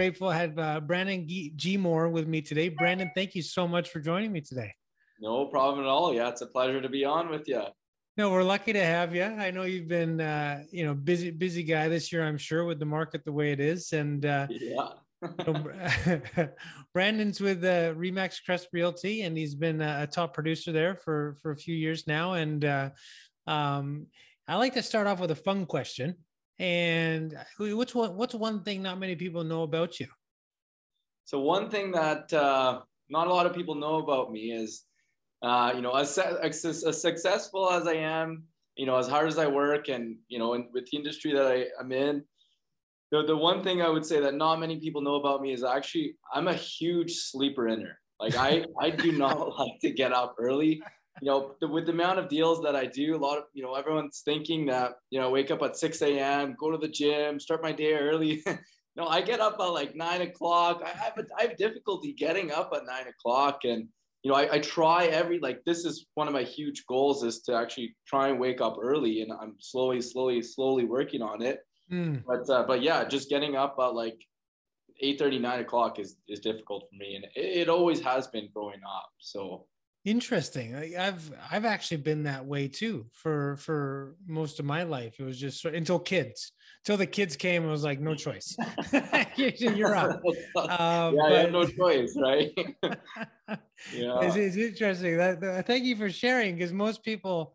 grateful. I have uh, Brandon G-, G Moore with me today. Brandon, thank you so much for joining me today. No problem at all. Yeah, it's a pleasure to be on with you. No, we're lucky to have you. I know you've been, uh, you know, busy, busy guy this year. I'm sure with the market the way it is, and uh, yeah. Brandon's with uh, Remax Crest Realty, and he's been a, top producer there for for a few years now. And uh, um, I like to start off with a fun question. And what's one what's one thing not many people know about you? So one thing that uh, not a lot of people know about me is, uh, you know, as, as, as successful as I am, you know, as hard as I work, and you know, in, with the industry that I, I'm in, the, the one thing I would say that not many people know about me is actually I'm a huge sleeper inner. Like I, I do not like to get up early. You know, the, with the amount of deals that I do, a lot of, you know, everyone's thinking that, you know, wake up at 6 a.m., go to the gym, start my day early. no, I get up at like nine o'clock. I have, a, I have difficulty getting up at nine o'clock. And, you know, I, I try every, like, this is one of my huge goals is to actually try and wake up early. And I'm slowly, slowly, slowly working on it Mm. But uh, but yeah, just getting up at like 8 30, 9 o'clock is, is difficult for me. And it, it always has been growing up. So interesting i've i've actually been that way too for for most of my life it was just until kids until the kids came it was like no choice you're up um, yeah, but, no choice right yeah it's, it's interesting that, that, thank you for sharing because most people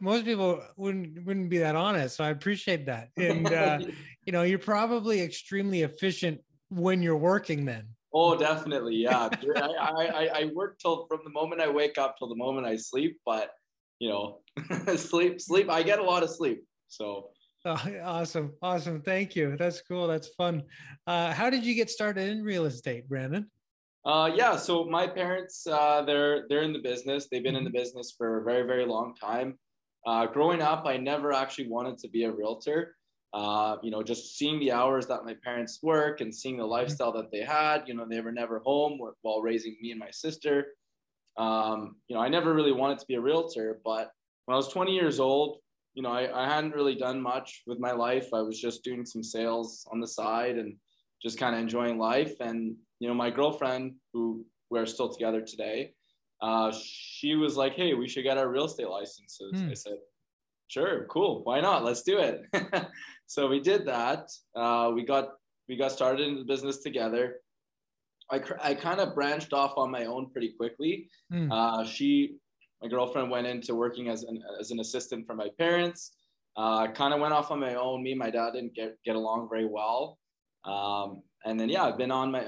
most people wouldn't wouldn't be that honest. So I appreciate that. And uh, you know, you're probably extremely efficient when you're working then. Oh, definitely. Yeah. I, I, I work till from the moment I wake up till the moment I sleep, but you know, sleep, sleep, I get a lot of sleep. So oh, awesome. Awesome. Thank you. That's cool. That's fun. Uh, how did you get started in real estate, Brandon? Uh, yeah, so my parents, uh, they're they're in the business. They've been in the mm-hmm. business for a very very long time. Uh, growing up, I never actually wanted to be a realtor. Uh, you know, just seeing the hours that my parents work and seeing the mm-hmm. lifestyle that they had, you know, they were never home while raising me and my sister. Um, you know, I never really wanted to be a realtor, but when I was 20 years old, you know, I, I hadn't really done much with my life. I was just doing some sales on the side and just kind of enjoying life. And, you know, my girlfriend, who we're still together today, uh, she was like, "Hey, we should get our real estate licenses." Hmm. I said, "Sure, cool, why not? Let's do it." so we did that. Uh, we got we got started in the business together. I I kind of branched off on my own pretty quickly. Hmm. Uh, she, my girlfriend, went into working as an as an assistant for my parents. Uh, kind of went off on my own. Me and my dad didn't get get along very well. Um, and then yeah, I've been on my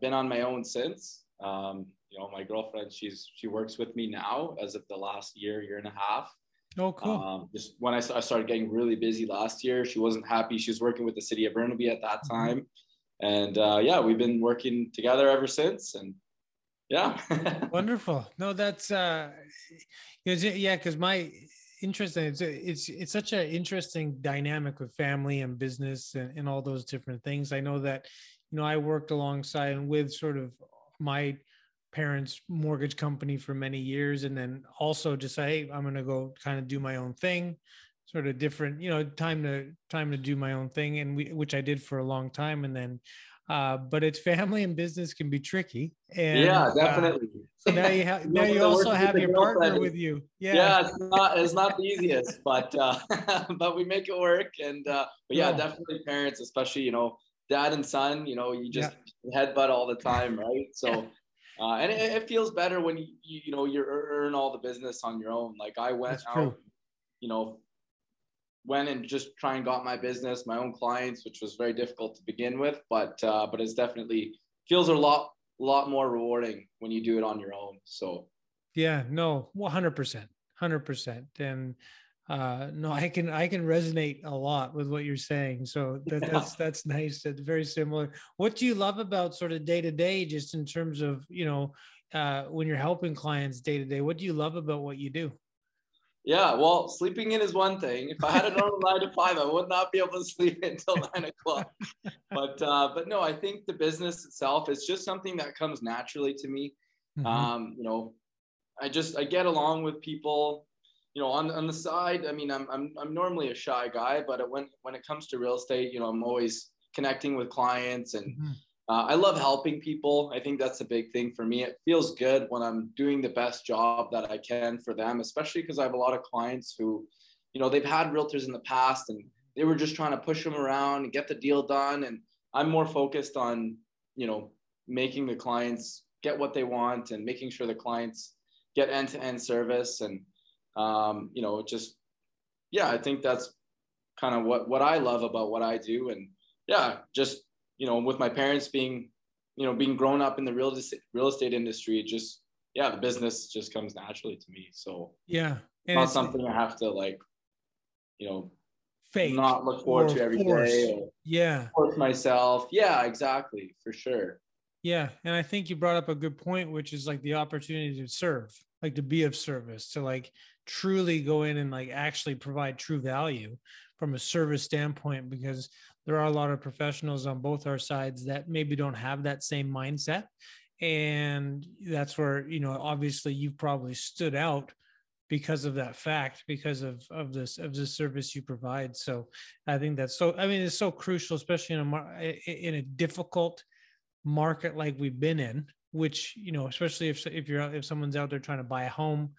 been on my own since. Um, you know, my girlfriend, she's she works with me now as of the last year, year and a half. Oh, cool. Um, just when I, I started getting really busy last year, she wasn't happy. She was working with the city of Burnaby at that mm-hmm. time. And uh, yeah, we've been working together ever since. And yeah. Wonderful. No, that's, uh, yeah, because my interesting, it's, it's, it's such an interesting dynamic with family and business and, and all those different things. I know that, you know, I worked alongside and with sort of my parents' mortgage company for many years, and then also just say, hey, I'm going to go kind of do my own thing, sort of different, you know, time to time to do my own thing, and we, which I did for a long time, and then. Uh, but it's family and business can be tricky. And, yeah, uh, definitely. Uh, so now you have now you also have your partner with you. Yeah, yeah, it's not it's not the easiest, but uh, but we make it work. And uh, but yeah, yeah, definitely parents, especially you know dad and son. You know, you just yeah. headbutt all the time, right? So uh, and it, it, feels better when you, you, know you earn all the business on your own. Like I went That's out, true. you know, went and just try and got my business, my own clients, which was very difficult to begin with, but uh, but it's definitely feels a lot lot more rewarding when you do it on your own. So yeah, no, one hundred percent, hundred percent, and uh no i can i can resonate a lot with what you're saying so that, that's that's nice that's very similar. What do you love about sort of day to day just in terms of you know uh when you're helping clients day to day what do you love about what you do? Yeah well sleeping in is one thing. If i had a normal nine to five i would not be able to sleep until nine o'clock. But uh but no i think the business itself is just something that comes naturally to me. Mm-hmm. um you know i just i get along with people you know, on on the side, I mean, I'm I'm I'm normally a shy guy, but when when it comes to real estate, you know, I'm always connecting with clients and mm-hmm. uh, I love helping people. I think that's a big thing for me. It feels good when I'm doing the best job that I can for them, especially because I have a lot of clients who, you know, they've had realtors in the past and they were just trying to push them around and get the deal done. And I'm more focused on, you know, making the clients get what they want and making sure the clients get end-to-end service and um, you know just yeah i think that's kind of what what i love about what i do and yeah just you know with my parents being you know being grown up in the real estate real estate industry just yeah the business just comes naturally to me so yeah and not something i have to like you know fake not look forward to every force. day. yeah force myself yeah exactly for sure yeah. And I think you brought up a good point, which is like the opportunity to serve, like to be of service, to like truly go in and like actually provide true value from a service standpoint, because there are a lot of professionals on both our sides that maybe don't have that same mindset. And that's where, you know, obviously you've probably stood out because of that fact because of of this of the service you provide so i think that's so i mean it's so crucial especially in a in a difficult market like we've been in which you know especially if if you're if someone's out there trying to buy a home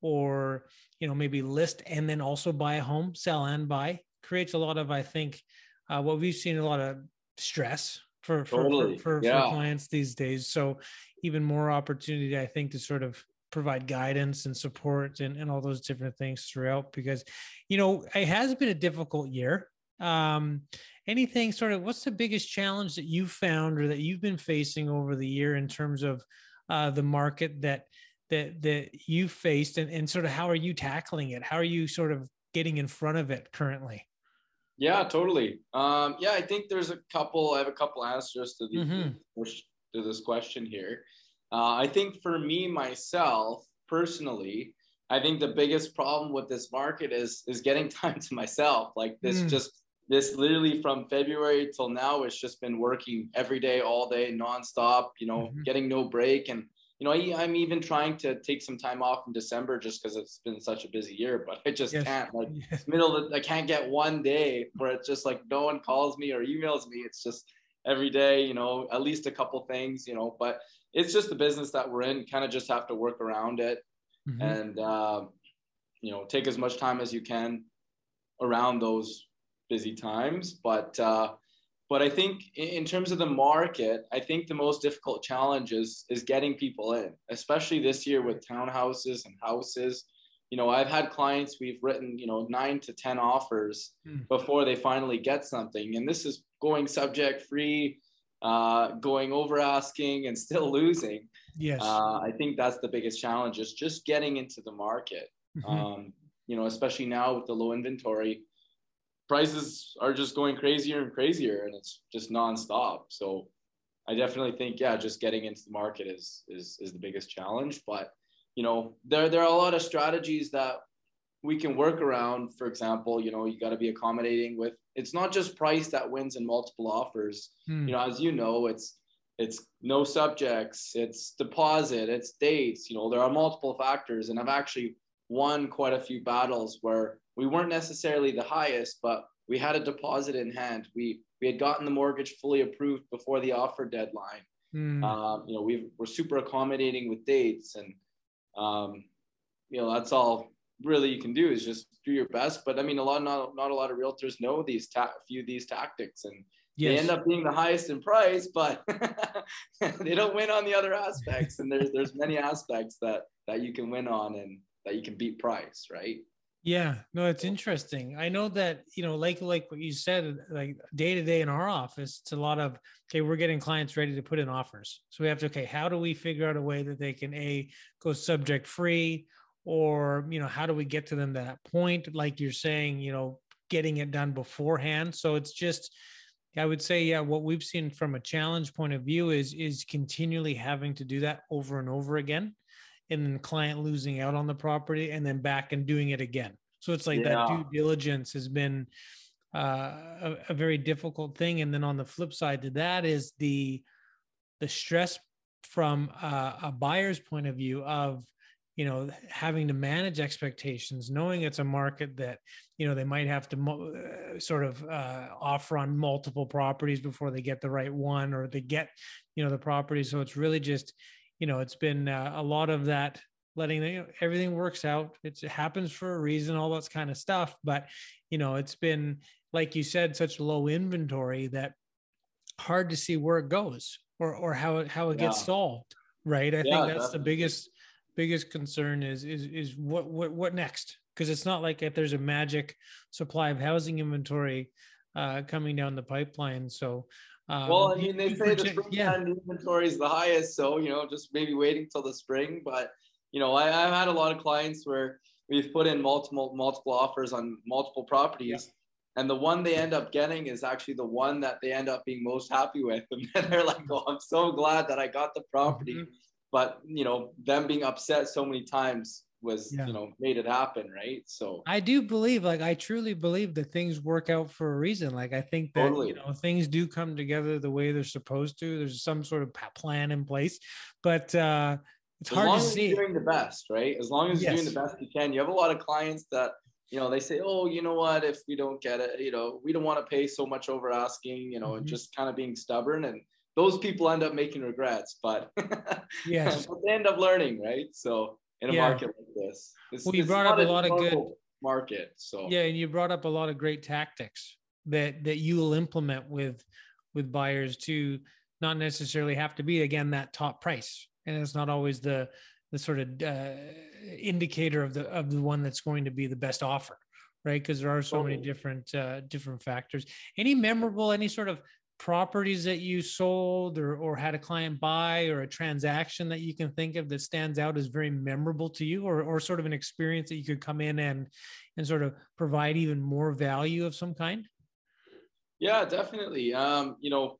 or you know maybe list and then also buy a home sell and buy creates a lot of i think uh, what we've seen a lot of stress for for, totally. for, for, yeah. for clients these days so even more opportunity i think to sort of provide guidance and support and, and all those different things throughout because you know it has been a difficult year um anything sort of what's the biggest challenge that you've found or that you've been facing over the year in terms of uh, the market that that that you faced and, and sort of how are you tackling it? How are you sort of getting in front of it currently? Yeah totally. Um, yeah i think there's a couple i have a couple answers to, the, mm-hmm. to this question here. Uh, i think for me myself personally i think the biggest problem with this market is is getting time to myself. Like this mm. just this literally from February till now, it's just been working every day, all day, nonstop, you know, mm-hmm. getting no break. And, you know, I, am even trying to take some time off in December just because it's been such a busy year, but I just yes. can't. Like, yes. middle of the, I can't get one day where it's just like no one calls me or emails me. It's just every day, you know, at least a couple things, you know, but it's just the business that we're in. Kind of just have to work around it mm-hmm. and, uh, you know, take as much time as you can around those busy times. But uh, but I think in terms of the market, I think the most difficult challenge is is getting people in, especially this year with townhouses and houses. You know, I've had clients we've written, you know, nine to ten offers hmm. before they finally get something, and this is going subject free, uh, going over asking, and still losing. Yes, uh, I think that's the biggest challenge is just getting into the market. Mm-hmm. Um, you know, especially now with the low inventory, prices are just going crazier and crazier and it's just nonstop. So I definitely think, yeah, just getting into the market is, is, is the biggest challenge, but you know, there, there are a lot of strategies that we can work around. For example, you know, you got to be accommodating with, it's not just price that wins in multiple offers. Hmm. You know, as you know, it's, it's no subjects, it's deposit, it's dates, you know, there are multiple factors. And I've actually won quite a few battles where we weren't necessarily the highest, but we had a deposit in hand. We we had gotten the mortgage fully approved before the offer deadline. Mm. Um, you know, we we're super accommodating with dates, and um, you know that's all really you can do is just do your best. But I mean, a lot not not a lot of realtors know these ta- few of these tactics, and yes. they end up being the highest in price, but they don't win on the other aspects. And there's there's many aspects that that you can win on and that you can beat price, right? Yeah, no, it's interesting. I know that, you know, like like what you said, like day to day in our office, it's a lot of okay, we're getting clients ready to put in offers. So we have to, okay, how do we figure out a way that they can a go subject free or you know, how do we get to them that point? Like you're saying, you know, getting it done beforehand. So it's just I would say, yeah, what we've seen from a challenge point of view is is continually having to do that over and over again and then client losing out on the property and then back and doing it again. So it's like yeah. that due diligence has been uh, a, a, very difficult thing. And then on the flip side to that is the the stress from uh, a buyer's point of view of you know having to manage expectations knowing it's a market that you know they might have to mo- uh, sort of uh, offer on multiple properties before they get the right one or they get you know the property so it's really just you know it's been uh, a lot of that letting you know, everything works out. It's, it happens for a reason all that kind of stuff. But you know it's been like you said such low inventory that hard to see where it goes or or how it how it yeah. gets solved right? I yeah, think that's definitely. the biggest biggest concern is is is what what what next? Because it's not like if there's a magic supply of housing inventory uh, coming down the pipeline. So um, well i mean they say the springtime yeah. inventory is the highest so you know just maybe waiting till the spring but you know I, i've had a lot of clients where we've put in multiple multiple offers on multiple properties yeah and the one they end up getting is actually the one that they end up being most happy with and then they're like oh i'm so glad that i got the property mm-hmm. but you know them being upset so many times was yeah. you know made it happen right so i do believe like i truly believe that things work out for a reason like i think that totally. you know things do come together the way they're supposed to there's some sort of plan in place but uh it's as hard long to as see you're doing the best right as long as yes. you're doing the best you can you have a lot of clients that you know, they say, oh, you know what, if we don't get it, you know, we don't want to pay so much over asking, you know, mm-hmm. and just kind of being stubborn. And those people end up making regrets, but yes, but they end up learning, right? So in a yeah. market like this, it's, well, you brought up a lot of good market. So. Yeah, and you brought up a lot of great tactics that that you will implement with with buyers to not necessarily have to be again that top price, and it's not always the the sort of uh, indicator of the of the one that's going to be the best offer right? Because there are so many different uh, different factors. Any memorable any sort of properties that you sold or, or had a client buy or a transaction that you can think of that stands out as very memorable to you or, or sort of an experience that you could come in and and sort of provide even more value of some kind yeah definitely um, you know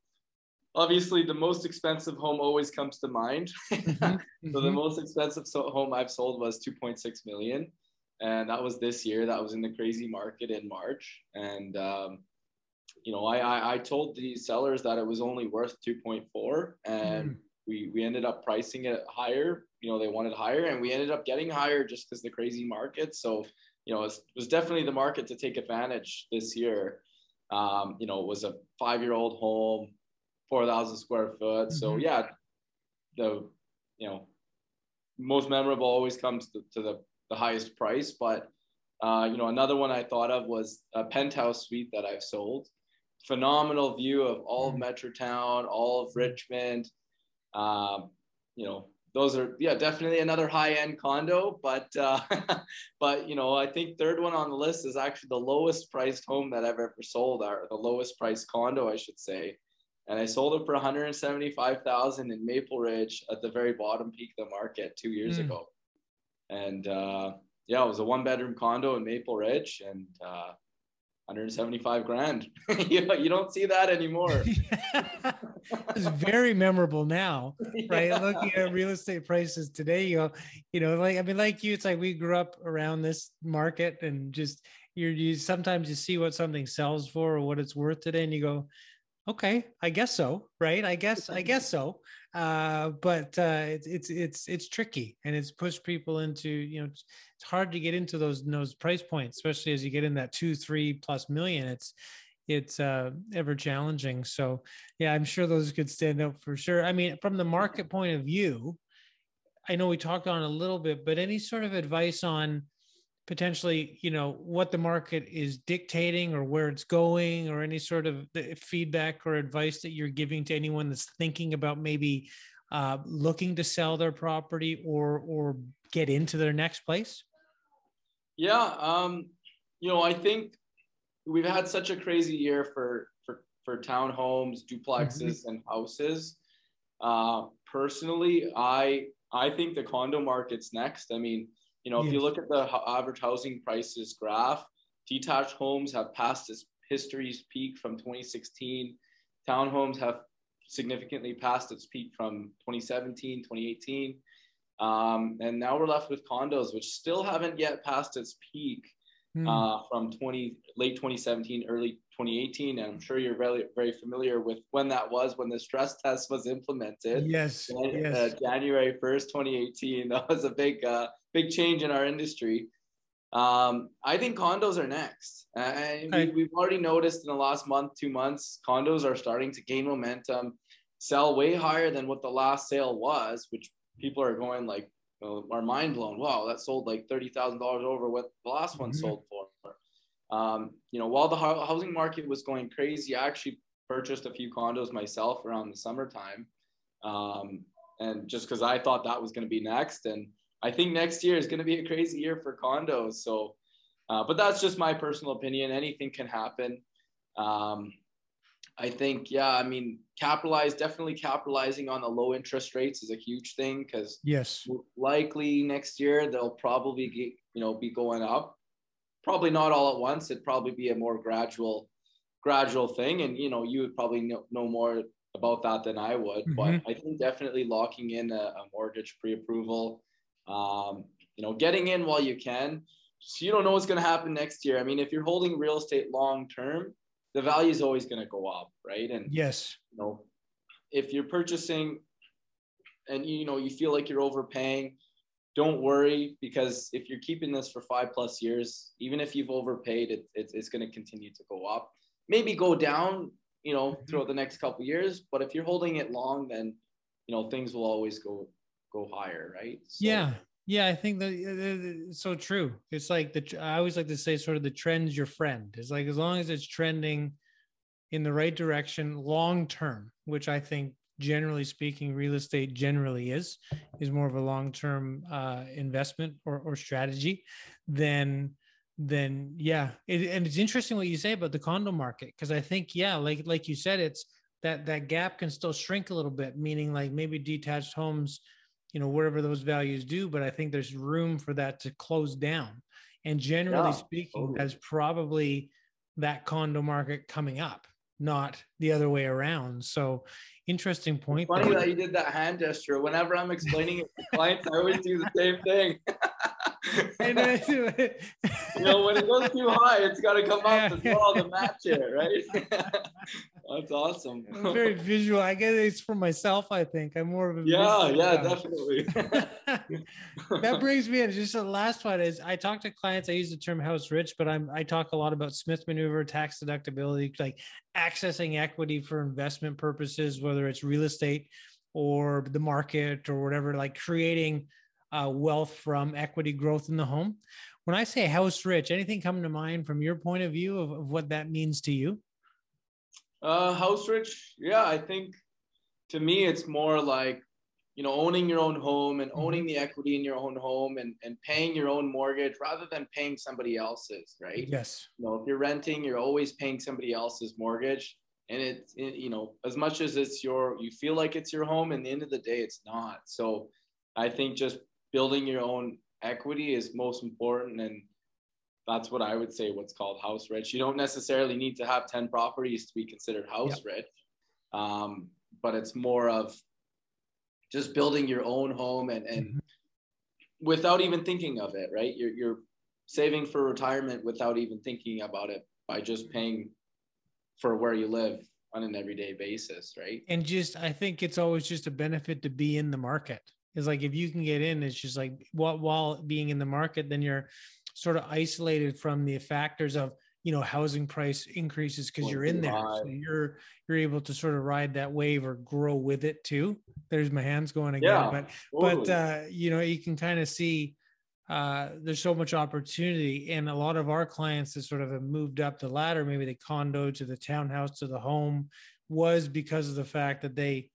obviously the most expensive home always comes to mind. Mm-hmm. so the mm-hmm. most expensive so- home I've sold was 2.6 million. And that was this year. That was in the crazy market in March. And, um, you know, I, I, I, told the sellers that it was only worth 2.4 and mm. we, we ended up pricing it higher. You know, they wanted higher and we ended up getting higher just because the crazy market. So, you know, it was, definitely the market to take advantage this year. Um, you know, it was a five year old home, 4,000 square foot. Mm-hmm. So yeah, the, you know, most memorable always comes to, to the, the highest price. But, uh, you know, another one I thought of was a penthouse suite that I've sold. Phenomenal view of all of mm-hmm. Metrotown, all of. Richmond. Um, you know, those are yeah definitely another high end condo but uh, but you know i think third one on the list is actually the lowest priced home that i've ever sold or the lowest priced condo i should say and I sold it for 175,000 in Maple Ridge at the very bottom peak of the market two years mm. ago. And uh, yeah, it was a one bedroom condo in Maple Ridge and uh, 175 grand. you, you don't see that anymore. it's very memorable now, right? Yeah. Looking at real estate prices today, you go, you know, like I mean, like you, it's like we grew up around this market and just you're you sometimes you see what something sells for or what it's worth today, and you go, okay i guess so right i guess i guess so uh, but uh, it's it's it's it's tricky and it's pushed people into you know it's, hard to get into those those price points especially as you get in that two three plus million it's it's uh, ever challenging. So yeah i'm sure those could stand out for sure. I mean from the market point of view i know we talked on a little bit but any sort of advice on potentially you know what the market is dictating or where it's going or any sort of feedback or advice that you're giving to anyone that's thinking about maybe uh, looking to sell their property or or get into their next place? Yeah um you know i think we've had such a crazy year for for for townhomes duplexes mm-hmm. and houses. Uh personally i i think the condo market's next. I mean you know, yes. if you look at the average housing prices graph, detached homes have passed its history's peak from 2016. Townhomes have significantly passed its peak from 2017, 2018. Um, and now we're left with condos, which still haven't yet passed its peak mm. uh, from 20 late 2017, early 2018. And I'm sure you're very very familiar with when that was when the stress test was implemented. Yes, uh, yes. January 1st, 2018. That was a big uh, big change in our industry. Um, I think condos are next. Uh, we, we've already noticed in the last month, two months, condos are starting to gain momentum, sell way higher than what the last sale was, which people are going like, well, are mind blown. Wow, that sold like thirty thousand dollars over what the last one mm-hmm. sold for. Um, you know, while the housing market was going crazy, I actually purchased a few condos myself around the summertime, um, and just because I thought that was going to be next, and I think next year is going to be a crazy year for condos. So, uh, but that's just my personal opinion. Anything can happen. Um, I think, yeah, I mean, capitalize definitely capitalizing on the low interest rates is a huge thing because yes, likely next year they'll probably get, you know be going up. Probably not all at once. It'd probably be a more gradual, gradual thing. And you know, you would probably know, know more about that than I would. Mm-hmm. But I think definitely locking in a, a mortgage pre-approval um, you know, getting in while you can. So you don't know what's going to happen next year. I mean, if you're holding real estate long term, the value is always going to go up, right? And yes, you know, if you're purchasing and you know you feel like you're overpaying, don't worry because if you're keeping this for five plus years, even if you've overpaid, it, it it's going to continue to go up. Maybe go down, you know, mm-hmm. throughout the next couple years. But if you're holding it long, then you know things will always go go higher, right? So, yeah. Yeah, I think that it's so true. It's like the I always like to say, sort of the trend's your friend. It's like as long as it's trending in the right direction long term, which I think generally speaking, real estate generally is is more of a long term uh, investment or, or strategy. Then then yeah, it, and it's interesting what you say about the condo market because I think yeah, like like you said, it's that that gap can still shrink a little bit. Meaning like maybe detached homes you know wherever those values do but i think there's room for that to close down and generally yeah, speaking totally. that's probably that condo market coming up not the other way around so interesting point it's funny there. that you did that hand gesture whenever i'm explaining it to clients i always do the same thing and uh, you know, when it goes too high, it's got to come up as well to match it, right? That's awesome. I'm very visual. I guess it's for myself. I think I'm more of a yeah, yeah, guy. definitely. that brings me in. Just the last one is I talk to clients. I use the term house rich, but I'm I talk a lot about Smith maneuver, tax deductibility, like accessing equity for investment purposes, whether it's real estate or the market or whatever, like creating uh, wealth from equity growth in the home. When I say house rich, anything come to mind from your point of view of, of what that means to you? Uh, house rich, yeah, I think to me it's more like you know owning your own home and mm-hmm. owning the equity in your own home and, and paying your own mortgage rather than paying somebody else's right? Yes. You know if you're renting you're always paying somebody else's mortgage and it's it, you know as much as it's your you feel like it's your home and the end of the day it's not. So i think just building your own equity is most important and that's what I would say what's called house rich. You don't necessarily need to have 10 properties to be considered house yep. rich. Um, but it's more of just building your own home and, and mm-hmm. without even thinking of it, right? You're, you're saving for retirement without even thinking about it by just paying for where you live on an everyday basis, right? And just, I think it's always just a benefit to be in the market It's like if you can get in it's just like while, while being in the market then you're sort of isolated from the factors of you know housing price increases because you're in there so you're you're able to sort of ride that wave or grow with it too there's my hands going again yeah, but totally. but uh you know you can kind of see uh there's so much opportunity and a lot of our clients that sort of have moved up the ladder maybe the condo to the townhouse to the home was because of the fact that they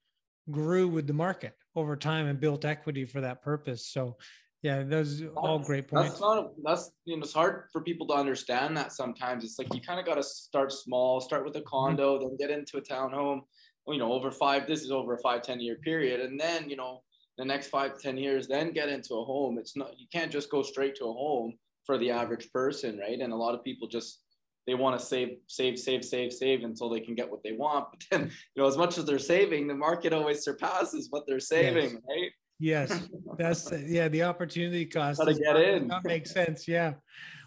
grew with the market over time and built equity for that purpose. So yeah, those are all great points. That's not that's you know it's hard for people to understand that sometimes. It's like you kind of got to start small, start with a mm-hmm. condo, then get into a townhome. You know, over five. This is over a five ten year period, and then you know the next five ten years, then get into a home. It's not you can't just go straight to a home for the average person, right? And a lot of people just they want to save, save, save, save, save until they can get what they want. But then, you know, as much as they're saving, the market always surpasses what they're saving, yes. right? Yes, that's yeah. The opportunity cost. How to get in? That makes sense. Yeah.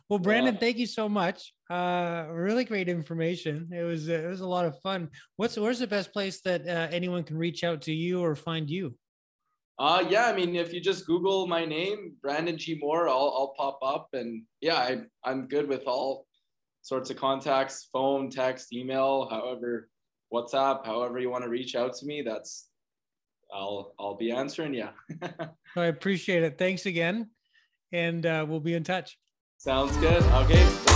Well, Brandon, yeah. thank you so much. Uh, really great information. It was it was a lot of fun. What's where's the best place that uh, anyone can reach out to you or find you? Uh, yeah, I mean, if you just Google my name, Brandon G. Moore, I'll, I'll pop up. And yeah, I, I'm good with all sorts of contacts phone, text, email, however, WhatsApp, however you want to reach out to me. That's I'll I'll be answering you. I appreciate it. Thanks again, and uh, we'll be in touch. Sounds good. Okay.